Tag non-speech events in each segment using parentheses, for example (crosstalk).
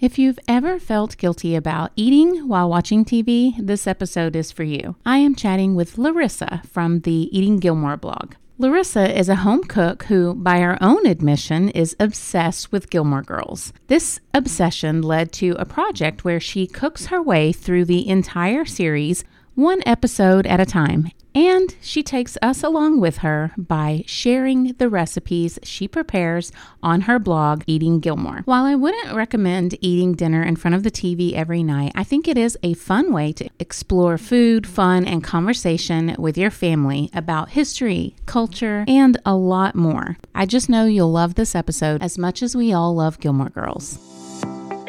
If you've ever felt guilty about eating while watching TV, this episode is for you. I am chatting with Larisa from the Eating Gilmore blog. Larisa is a home cook who, by her own admission, is obsessed with Gilmore Girls. This obsession led to a project where she cooks her way through the entire series, one episode at a time, and she takes us along with her by sharing the recipes she prepares on her blog, Eating Gilmore. While I wouldn't recommend eating dinner in front of the TV every night, I think it is a fun way to explore food, fun, and conversation with your family about history, culture, and a lot more. I just know you'll love this episode as much as we all love Gilmore Girls.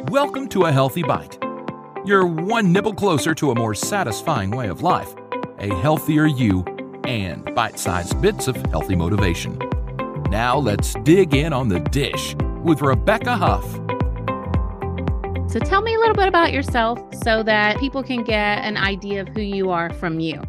Welcome to A Healthy Bite. You're one nibble closer to a more satisfying way of life a healthier you, and bite sized bits of healthy motivation. Now let's dig in on the dish with Rebecca Huff. So tell me a little bit about yourself so that people can get an idea of who you are from you.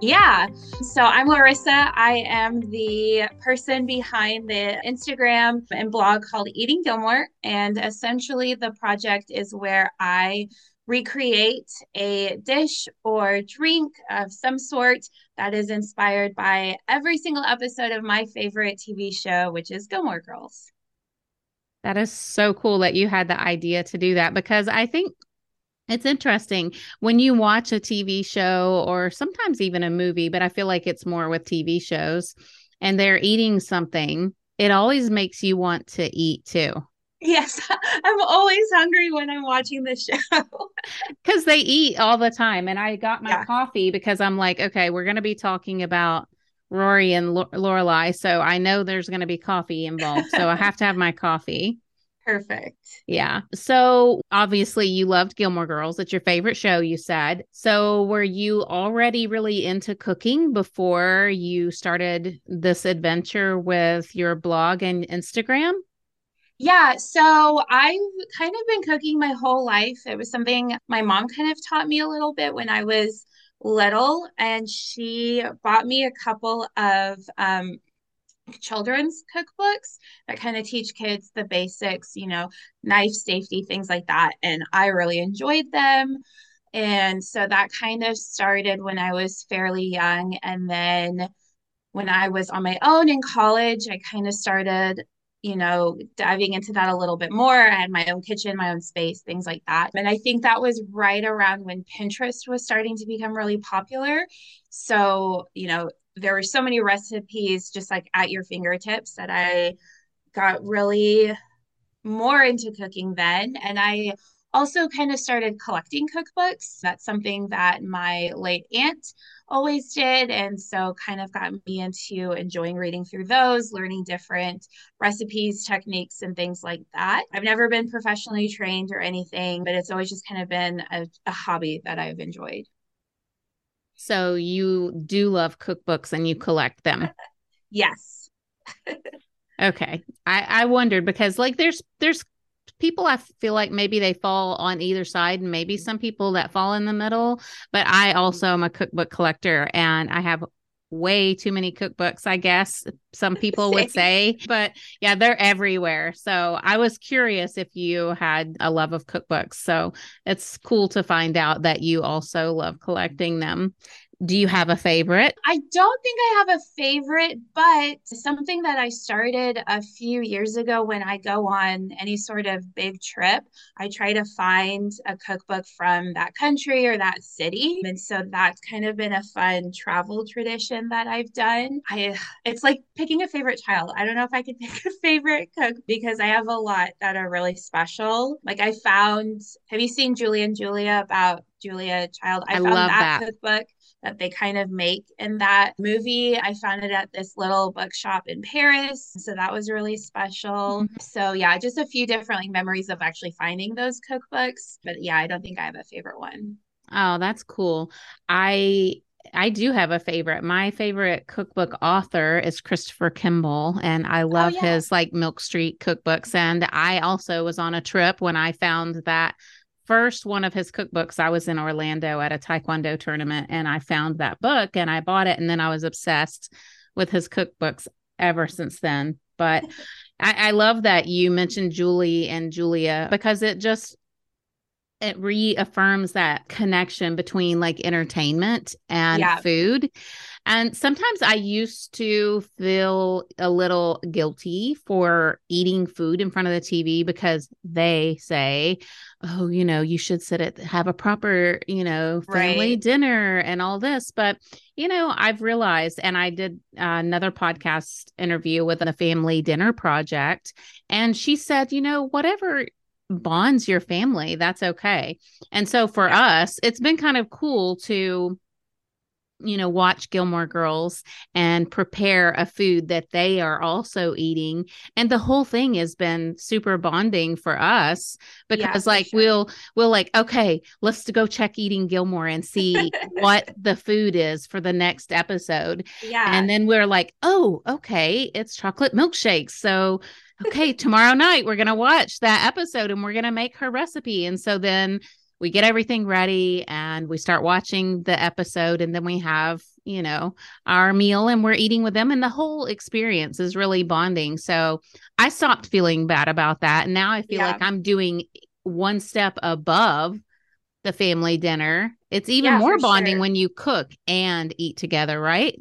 Yeah. So I'm Larisa. I am the person behind the Instagram and blog called Eating Gilmore. And essentially, the project is where I recreate a dish or drink of some sort that is inspired by every single episode of my favorite TV show, which is Gilmore Girls. That is so cool that you had the idea to do that because I think it's interesting when you watch a TV show or sometimes even a movie, but I feel like it's more with TV shows and they're eating something, it always makes you want to eat too. Yes, (laughs) I'm always hungry when I'm watching the show. (laughs) Because they eat all the time. And I got my yeah. coffee because I'm like, okay, we're going to be talking about Rory and L- Lorelai. So I know there's going to be coffee involved. So I have to have my coffee. (laughs) Perfect. Yeah. So obviously you loved Gilmore Girls. It's your favorite show, you said. So were you already really into cooking before you started this adventure with your blog and Instagram? Yeah, so I've kind of been cooking my whole life. It was something my mom kind of taught me a little bit when I was little, and she bought me a couple of um, children's cookbooks that kind of teach kids the basics, you know, knife safety, things like that. And I really enjoyed them. And so that kind of started when I was fairly young. And then when I was on my own in college, I kind of started you know, diving into that a little bit more. I had my own kitchen, my own space, things like that. And I think that was right around when Pinterest was starting to become really popular. So, you know, there were so many recipes just like at your fingertips that I got really more into cooking then. And I also kind of started collecting cookbooks. That's something that my late aunt always did. And so kind of got me into enjoying reading through those, learning different recipes, techniques, and things like that. I've never been professionally trained or anything, but it's always just kind of been a, a hobby that I've enjoyed. So you do love cookbooks and you collect them? (laughs) yes. (laughs) okay. I, I wondered because like there's there's people I feel like maybe they fall on either side, and maybe some people that fall in the middle. But I also am a cookbook collector and I have way too many cookbooks, I guess some (laughs) people would say. But yeah, they're everywhere. So I was curious if you had a love of cookbooks. So it's cool to find out that you also love collecting them. Do you have a favorite? I don't think I have a favorite, but something that I started a few years ago when I go on any sort of big trip, I try to find a cookbook from that country or that city. And so that's kind of been a fun travel tradition that I've done. I it's like picking a favorite child. I don't know if I could (laughs) pick a favorite cook because I have a lot that are really special. Like I found have you seen Julie and Julia about Julia Child? I, I found that, that cookbook that they kind of make in that movie. I found it at this little bookshop in Paris. So that was really special. Mm-hmm. So yeah, just a few different like memories of actually finding those cookbooks. But yeah, I don't think I have a favorite one. Oh, that's cool. I I do have a favorite. My favorite cookbook author is Christopher Kimball, and I oh, love oh, yeah. his like Milk Street cookbooks. And I also was on a trip when I found that first one of his cookbooks, I was in Orlando at a Taekwondo tournament and I found that book and I bought it. And then I was obsessed with his cookbooks ever since then. But (laughs) I, I love that you mentioned Julie and Julia because it just it reaffirms that connection between like entertainment and yeah. food. And sometimes I used to feel a little guilty for eating food in front of the TV because they say, oh, you know, you should sit at have a proper, you know, family right. dinner and all this. But, you know, I've realized, and I did uh, another podcast interview with a family dinner project, and she said, you know, whatever bonds your family, that's okay. And so for us, it's been kind of cool to you know, watch Gilmore Girls and prepare a food that they are also eating. And the whole thing has been super bonding for us because yeah, like sure. we'll we'll like, okay, let's go check eating Gilmore and see (laughs) what the food is for the next episode. Yeah. And then we're like, oh, okay, it's chocolate milkshakes. So okay, tomorrow night we're gonna watch that episode and we're gonna make her recipe. And so then we get everything ready and we start watching the episode and then we have you know our meal and we're eating with them and the whole experience is really bonding so i stopped feeling bad about that and now i feel yeah. like i'm doing one step above the family dinner it's even yeah, more bonding sure. when you cook and eat together right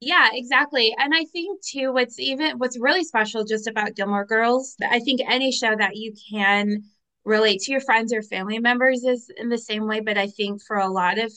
yeah, exactly. And I think too what's even what's really special just about Gilmore Girls, I think any show that you can relate to your friends or family members is in the same way but i think for a lot of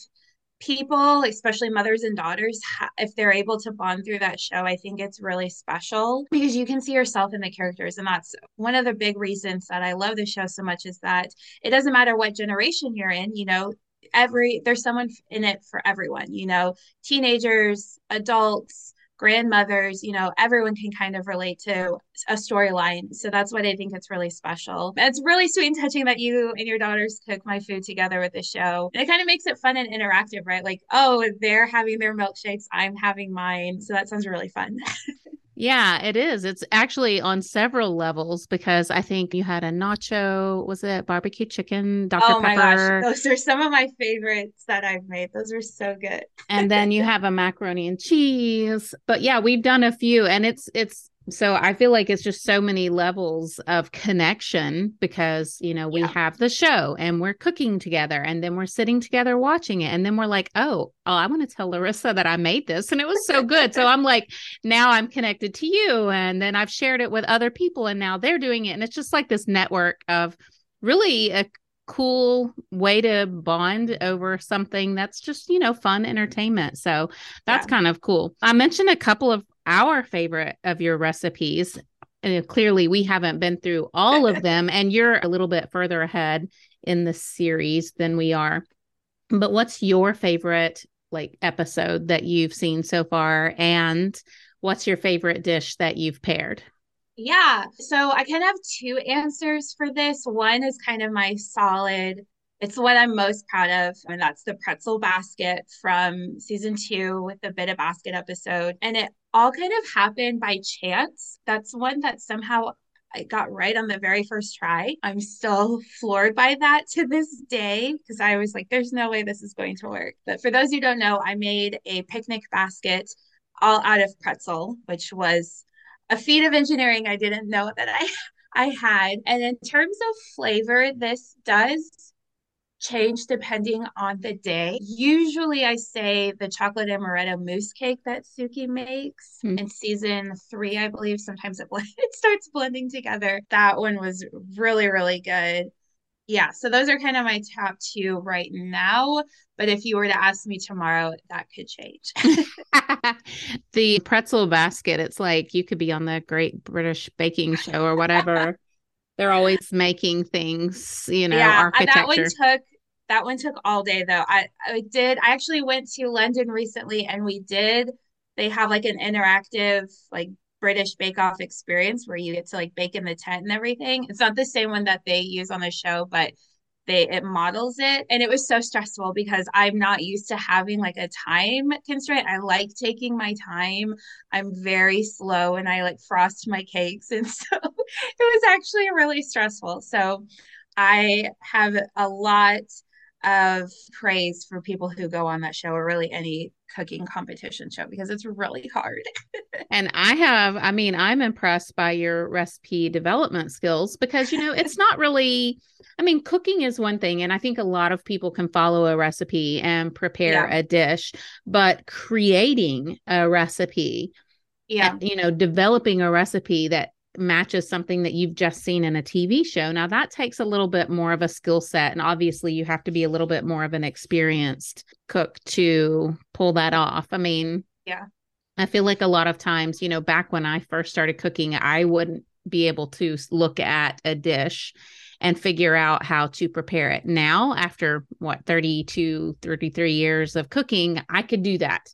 people especially mothers and daughters if they're able to bond through that show i think it's really special because you can see yourself in the characters and that's one of the big reasons that i love the show so much is that it doesn't matter what generation you're in you know every there's someone in it for everyone you know teenagers adults grandmothers, you know, everyone can kind of relate to a storyline. So that's what I think it's really special. It's really sweet and touching that you and your daughters cook my food together with the show. it kind of makes it fun and interactive, right? Like, oh, they're having their milkshakes, I'm having mine. So that sounds really fun. (laughs) Yeah, it is. It's actually on several levels because I think you had a nacho, was it barbecue chicken, Dr. Oh my Pepper. gosh, those are some of my favorites that I've made. Those are so good. and then you (laughs) have a macaroni and cheese. But yeah, we've done a few and it's it's so I feel like it's just so many levels of connection because, you know, we yeah. have the show and we're cooking together and then we're sitting together watching it. And then we're like, oh, oh, I want to tell Larisa that I made this and it was so good. so I'm like, now I'm connected to you. And then I've shared it with other people and now they're doing it. And it's just like this network of really a cool way to bond over something that's just you know fun entertainment so that's yeah. kind of cool i mentioned a couple of our favorite of your recipes. And clearly, we haven't been through all of (laughs) them, and you're a little bit further ahead in the series than we are. But what's your favorite like episode that you've seen so far? And what's your favorite dish that you've paired? Yeah. So I kind of have two answers for this. One is kind of my solid it's what I'm most proud of. And that's the pretzel basket from season two with the Bit of Basket episode. And it all kind of happened by chance. That's one that somehow I got right on the very first try. I'm still floored by that to this day because I was like, there's no way this is going to work. But for those who don't know, I made a picnic basket all out of pretzel, which was a feat of engineering I didn't know that I I had. And in terms of flavor, this does change depending on the day. Usually, I say the chocolate amaretto mousse cake that Sookie makes mm. in season three, I believe. Sometimes it, (laughs) it starts blending together. That one was really, really good. Yeah, so those are kind of my top two right now. But if you were to ask me tomorrow, that could change. (laughs) (laughs) the pretzel basket, it's like you could be on the Great British Baking Show or whatever. (laughs) They're always making things, you know, yeah, architecture. That one took that one took all day though. I I did I actually went to London recently and we did they have like an interactive like British Bake Off experience where you get to like bake in the tent and everything. It's not the same one that they use on the show, but they it models it. And it was so stressful because i'm not used to having like a time constraint. I like taking my time. I'm very slow and i like frost my cakes. (laughs) And so it was actually really stressful. So i have a lot of praise for people who go on that show or really any cooking competition show because it's really hard. (laughs) and I have, I mean, I'm impressed by your recipe development skills because, you know, it's not really, I mean, cooking is one thing. And I think a lot of people can follow a recipe and prepare yeah. a dish, but creating a recipe, yeah, and, you know, developing a recipe that matches something that you've just seen in a TV show. Now that takes a little bit more of a skill set and obviously you have to be a little bit more of an experienced cook to pull that off. I mean, yeah. I feel like a lot of times, you know, back when I first started cooking, I wouldn't be able to look at a dish and figure out how to prepare it. Now, after what 32, 33 years of cooking, I could do that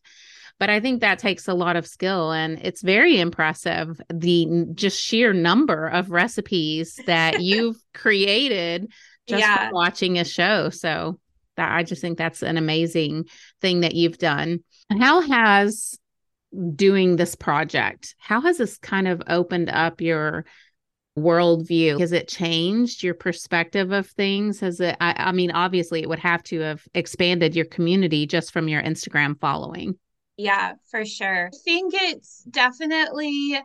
but I think that takes a lot of skill and it's very impressive the just sheer number of recipes that (laughs) you've created just yeah. from watching a show. So that I just think that's an amazing thing that you've done. How has doing this project, how has this kind of opened up your worldview? Has it changed your perspective of things? Has it, I, I, mean, obviously, it would have to have expanded your community just from your Instagram following. Yeah, for sure. I think it's definitely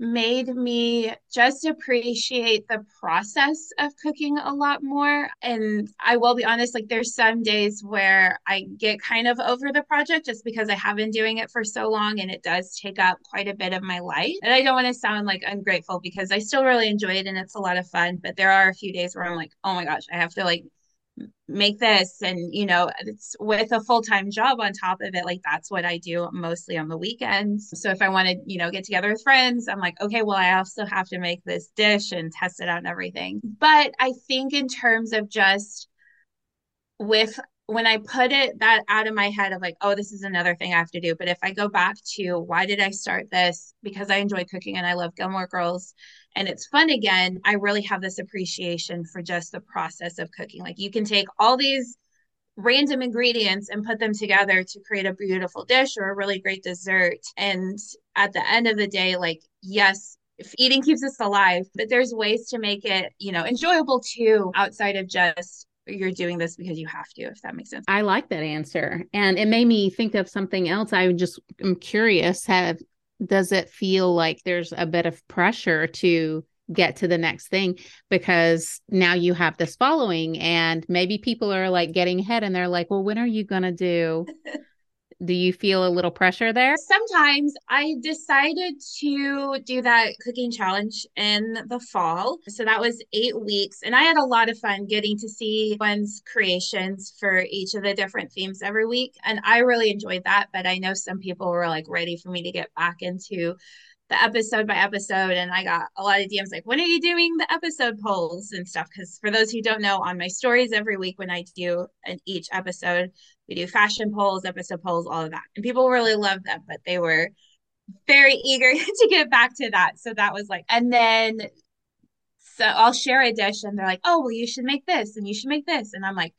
made me just appreciate the process of cooking a lot more. And I will be honest, like there's some days where I get kind of over the project just because I have been doing it for so long and it does take up quite a bit of my life. And I don't want to sound like ungrateful because I still really enjoy it and it's a lot of fun. But there are a few days where I'm like, oh my gosh, I have to like make this and you know it's with a full-time job on top of it like that's what i do mostly on the weekends. So if i want to you know get together with friends i'm like okay well i also have to make this dish and test it out and everything. But i think in terms of just with when I put it that out of my head of like, oh, this is another thing I have to do. But if I go back to why did I start this? Because I enjoy cooking and I love Gilmore Girls and it's fun again, I really have this appreciation for just the process of cooking. Like you can take all these random ingredients and put them together to create a beautiful dish or a really great dessert. And at the end of the day, like, yes, if eating keeps us alive, but there's ways to make it, you know, enjoyable too outside of just you're doing this because you have to, if that makes sense. I like that answer. And it made me think of something else. I just am curious. Have does it feel like there's a bit of pressure to get to the next thing because now you have this following and maybe people are like getting ahead and they're like well when are you going to do do you feel a little pressure there? Sometimes I decided to do that cooking challenge in the fall. So that was eight weeks. And I had a lot of fun getting to see one's creations for each of the different themes every week. And I really enjoyed that. But I know some people were like ready for me to get back into the episode by episode and i got a lot of dms like when are you doing the episode polls? and stuff because for those who don't know on my stories every week when i do an, each episode we do fashion polls episode polls all of that. And people really love them but they were very (laughs) eager (laughs) to get back to that. So that was like and then so i'll share a dish and they're like oh well you should make this and you should make this. And i'm like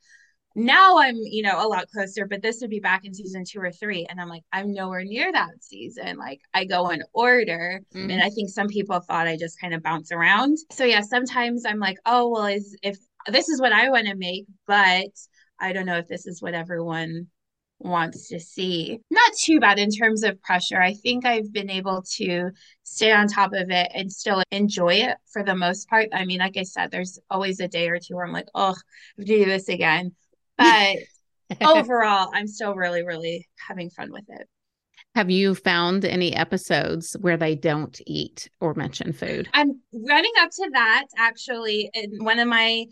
now I'm, you know, a lot closer, but this would be back in season two or three. And I'm like, I'm nowhere near that season. Like I go in order. Mm-hmm. And I think some people thought I just kind of bounce around. So yeah, sometimes I'm like, oh, well, is if this is what I want to make, but I don't know if this is what everyone wants to see. Not too bad in terms of pressure. I think I've been able to stay on top of it and still enjoy it for the most part. I mean, like I said, there's always a day or two where I'm like, oh, I have to do this again. But (laughs) overall, I'm still really, really having fun with it. Have you found any episodes where they don't eat or mention food? I'm running up to that actually in one of my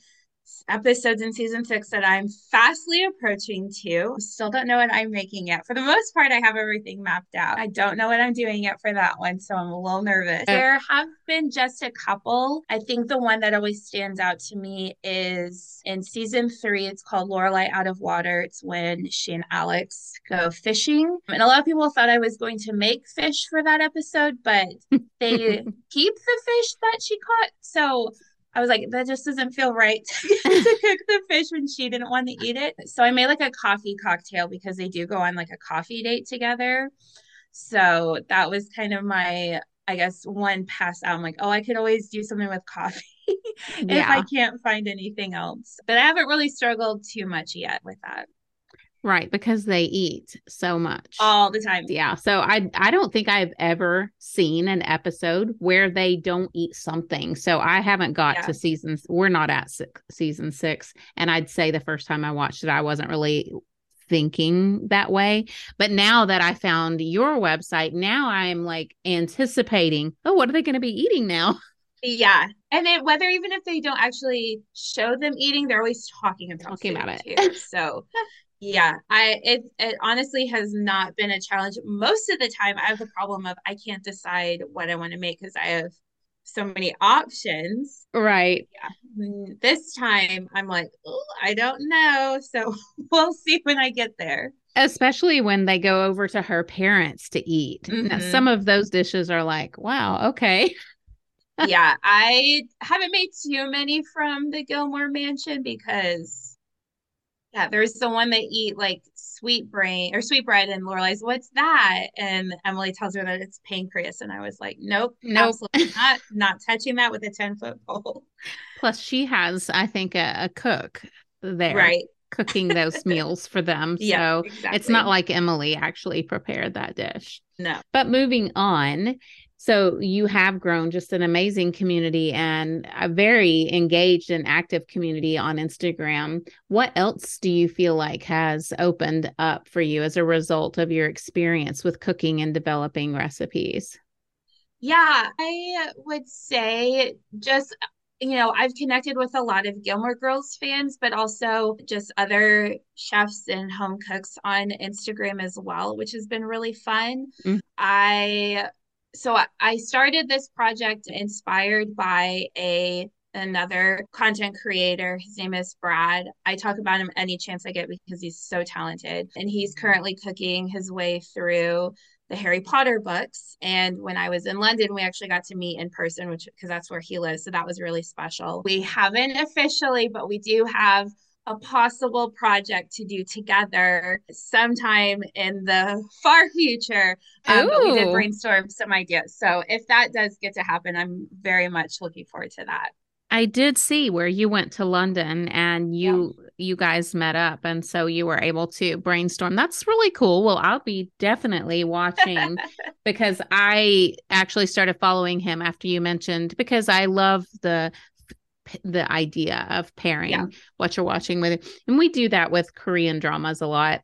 episodes in season six that I'm fastly approaching to. Still don't know what I'm making yet. For the most part, I have everything mapped out. I don't know what I'm doing yet for that one, so I'm a little nervous. There have been just a couple. I think the one that always stands out to me is in season three. It's called Lorelai Out of Water. It's when she and Alex go fishing. And a lot of people thought I was going to make fish for that episode, but (laughs) they keep the fish that she caught. So I was like, that just doesn't feel right (laughs) (laughs) to cook the fish when she didn't want to eat it. So I made like a coffee cocktail because they do go on like a coffee date together. So that was kind of my, I guess, one pass out. I'm like, oh, I could always do something with coffee. (laughs) if yeah. I can't find anything else. But I haven't really struggled too much yet with that. Right, because they eat so much all the time. Yeah. So I I don't think I've ever seen an episode where they don't eat something. So I haven't got yeah. to seasons. We're not at six, season 6 and I'd say the first time I watched it I wasn't really thinking that way. But now that I found your website, now I'm like anticipating, oh, what are they going to be eating now? (laughs) Yeah. And then whether even if they don't actually show them eating, they're always talking about, talking about it. Too. So (laughs) yeah, I it it honestly has not been a challenge. Most of the time I have the problem of I can't decide what I want to make because I have so many options. Right. Yeah. This time I'm like, oh, I don't know. So (laughs) we'll see when I get there. Especially when they go over to her parents to eat. Mm-hmm. Now, some of those dishes are like, wow, okay. (laughs) yeah, I haven't made too many from the Gilmore Mansion because yeah, there's the one that eat like sweet brain or sweet bread, and Lorelai's, what's that? And Emily tells her that it's pancreas, and I was like, nope, nope, absolutely (laughs) not, not touching that with a ten foot pole. Plus, she has, I think, a, a cook there, right, cooking those (laughs) meals for them. So yeah, exactly. it's not like Emily actually prepared that dish. No. But moving on, so you have grown just an amazing community and a very engaged and active community on Instagram. What else do you feel like has opened up for you as a result of your experience with cooking and developing recipes? Yeah, I would say just you know, I've connected with a lot of Gilmore Girls fans, but also just other chefs and home cooks on Instagram as well, which has been really fun. Mm. I so I started this project inspired by a another content creator. His name is Brad. I talk about him any chance I get because he's so talented. And he's currently cooking his way through the Harry Potter books. And when I was in London, we actually got to meet in person, which because that's where he lives. So that was really special. We haven't officially, but we do have a possible project to do together sometime in the far future. Um, but we did brainstorm some ideas. So if that does get to happen, I'm very much looking forward to that. I did see where you went to London and you yeah. you guys met up and so you were able to brainstorm. That's really cool. Well, I'll be definitely watching (laughs) because I actually started following him after you mentioned because I love the the idea of pairing yeah. what you're watching with and we do that with korean dramas a lot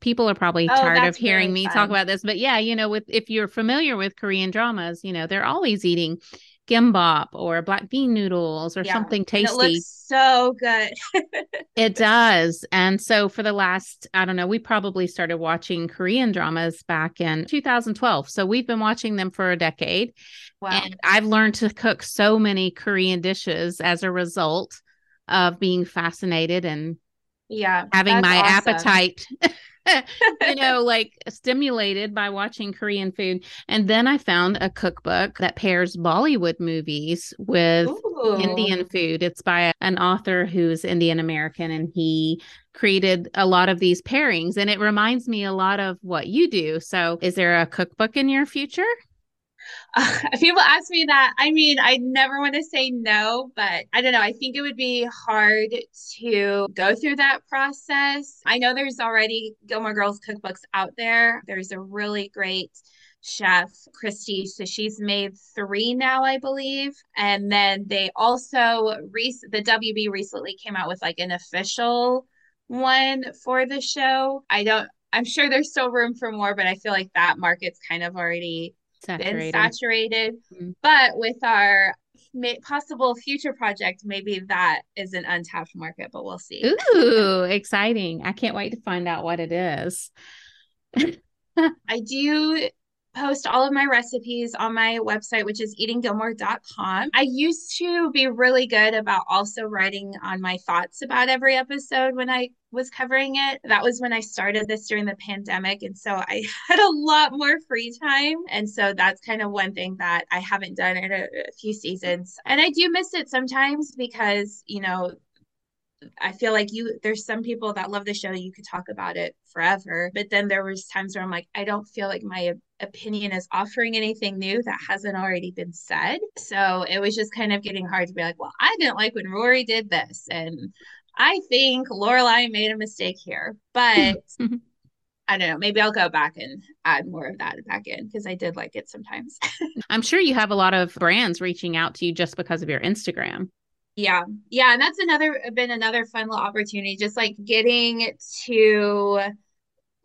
people are probably oh, tired of hearing me fun. talk about this but yeah you know with if you're familiar with korean dramas you know they're always eating gimbap or black bean noodles or yeah. something tasty. It looks so good. it (laughs) does. And so for the last, I don't know, we probably started watching Korean dramas back in 2012. So we've been watching them for a decade. Wow. And I've learned to cook so many Korean dishes as a result of being fascinated and yeah having my awesome. appetite (laughs) (laughs) you know, like stimulated by watching Korean food. And then I found a cookbook that pairs Bollywood movies with Ooh. Indian food. It's by an author who's Indian American and he created a lot of these pairings. And it reminds me a lot of what you do. So, is there a cookbook in your future? Uh, (laughs) people ask me that. I mean, I never want to say no, but I don't know. I think it would be hard to go through that process. I know there's already Gilmore Girls cookbooks out there. There's a really great chef, Kristi. So she's made three now, I believe. And then they also, re- the WB recently came out with like an official one for the show. I don't, I'm sure there's still room for more, but I feel like that market's kind of already saturated. been saturated. Mm-hmm. But with our may, possible future project, maybe that is an untapped market, but we'll see. Ooh, exciting. I can't wait to find out what it is. (laughs) I do post all of my recipes on my website, which is eatinggilmore.com. I used to be really good about also writing on my thoughts about every episode when I was covering it. That was when I started this during the pandemic. And so I (laughs) had a lot more free time. And so that's kind of one thing that I haven't done in a, a few seasons. And I do miss it sometimes because, you know, I feel like you there's some people that love the show you could talk about it forever but then there was times where I'm like I don't feel like my opinion is offering anything new that hasn't already been said so it was just kind of getting hard to be like well I didn't like when Rory did this and I think Lorelai made a mistake here but (laughs) mm-hmm. I don't know. Maybe I'll go back and add more of that back in because I did like it sometimes. (laughs) I'm sure you have a lot of brands reaching out to you just because of your Instagram. Yeah. Yeah. And that's another been another fun little opportunity, just like getting to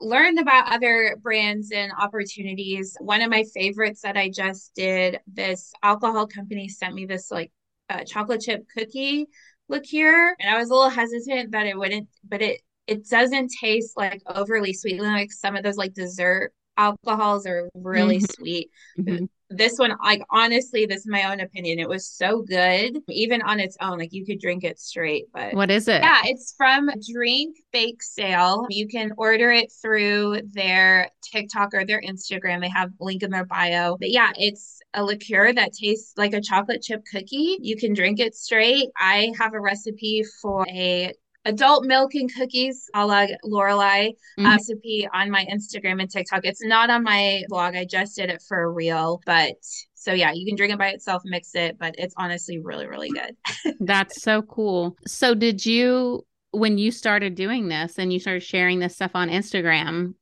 learn about other brands and opportunities. One of my favorites that I just did, this alcohol company sent me this like uh, chocolate chip cookie look here. And I was a little hesitant that it wouldn't, but it it doesn't taste like overly sweet. Like some of those like dessert alcohols are really mm-hmm. sweet. Mm-hmm. This one, like honestly, this is my own opinion. It was so good, even on its own. Like you could drink it straight. But what is it? Yeah, it's from Drink Bake Sale. You can order it through their TikTok or their Instagram. They have link in their bio. But yeah, it's a liqueur that tastes like a chocolate chip cookie. You can drink it straight. I have a recipe for a adult milk and cookies a la Lorelai mm-hmm. recipe on my Instagram and TikTok. It's not on my blog. I just did it for a reel, but so yeah, you can drink it by itself, mix it, but it's honestly really, really good. (laughs) That's so cool. So did you when you started doing this and you started sharing this stuff on Instagram,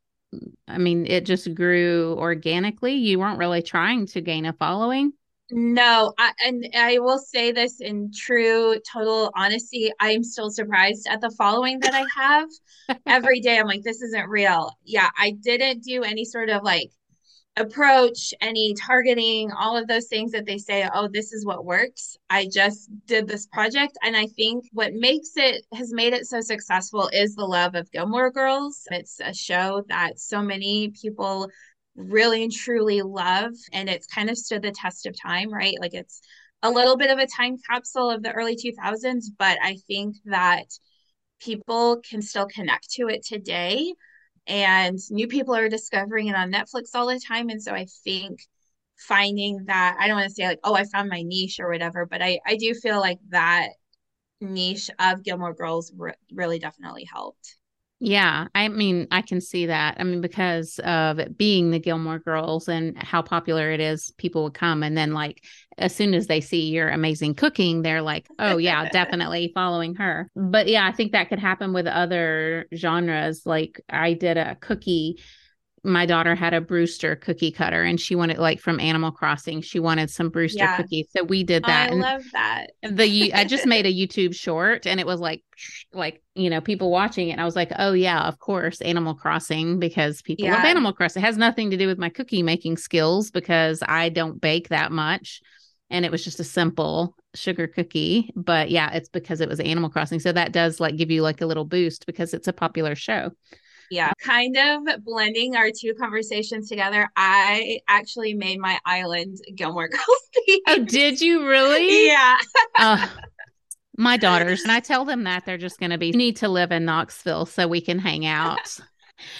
I mean, it just grew organically. You weren't really trying to gain a following. No, I, and I will say this in true, total honesty. I'm still surprised at the following that I have (laughs) every day. I'm like, this isn't real. Yeah, I didn't do any sort of like approach, any targeting, all of those things that they say, oh, this is what works. I just did this project. And I think what makes it, has made it so successful is the love of Gilmore Girls. It's a show that so many people really and truly love and it's kind of stood the test of time right? Like it's a little bit of a time capsule of the early 2000s but i think that people can still connect to it today and new people are discovering it on netflix all the time and so i think finding that i don't want to say like oh i found my niche or whatever but i i do feel like that niche of gilmore girls re- really definitely helped yeah, I mean, I can see that. I mean, because of it being the Gilmore Girls and how popular it is, people would come. And then, like, as soon as they see your amazing cooking, they're like, oh, yeah, (laughs) definitely following her. But yeah, I think that could happen with other genres. Like, I did a cookie my daughter had a Brewster cookie cutter and she wanted like from Animal Crossing. She wanted some Brewster yeah. cookies. So we did that. I love that. The I just made a (laughs) YouTube short and it was like like, you know, people watching it. And I was like, oh yeah, of course, Animal Crossing because people yeah. love Animal Crossing. It has nothing to do with my cookie making skills because I don't bake that much. And it was just a simple sugar cookie. But yeah, it's because it was Animal Crossing. So that does like give you like a little boost because it's a popular show yeah kind of blending our two conversations together i actually made my island gilmore (laughs) girls oh did you really yeah uh, my (laughs) daughters and i tell them that they're just going to be need to live in knoxville so we can hang out (laughs)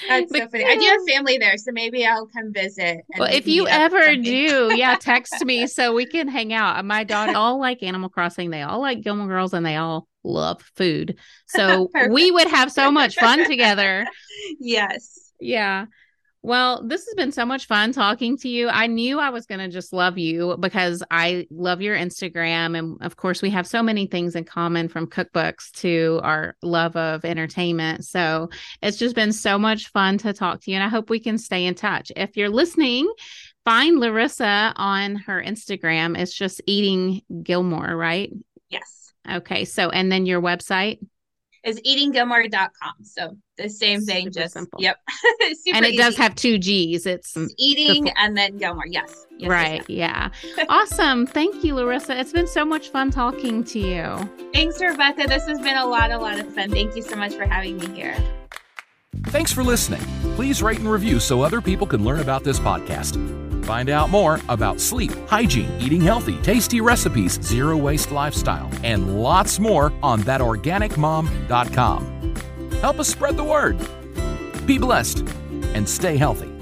That's so funny. I do have family there, so maybe I'll come visit. Well, if you ever do, yeah, text me so we can hang out. My daughter all like Animal Crossing. They all like Gilmore Girls, and they all love food. So we would have so much fun together. Yes. Yeah. Well, this has been so much fun talking to you. I knew I was going to just love you because I love your Instagram. And of course, we have so many things in common from cookbooks to our love of entertainment. So it's just been so much fun to talk to you. And I hope we can stay in touch. If you're listening, find Larisa on her Instagram. It's just eating Gilmore, right? Yes. Okay. So, and then your website? Is eatinggilmore.com. So the same thing, Super just simple. yep. (laughs) and it easy. does have two G's. It's, mm. it's eating the, and then Gilmore. Yes. yes right. Yes, yeah. (laughs) awesome. Thank you, Larisa. It's been so much fun talking to you. Thanks, Rebecca. This has been a lot, a lot of fun. Thank you so much for having me here. Thanks for listening. Please rate and review so other people can learn about this podcast. Find out more about sleep, hygiene, eating healthy, tasty recipes, zero waste lifestyle, and lots more on thatorganicmom.com. Help us spread the word. Be blessed and stay healthy.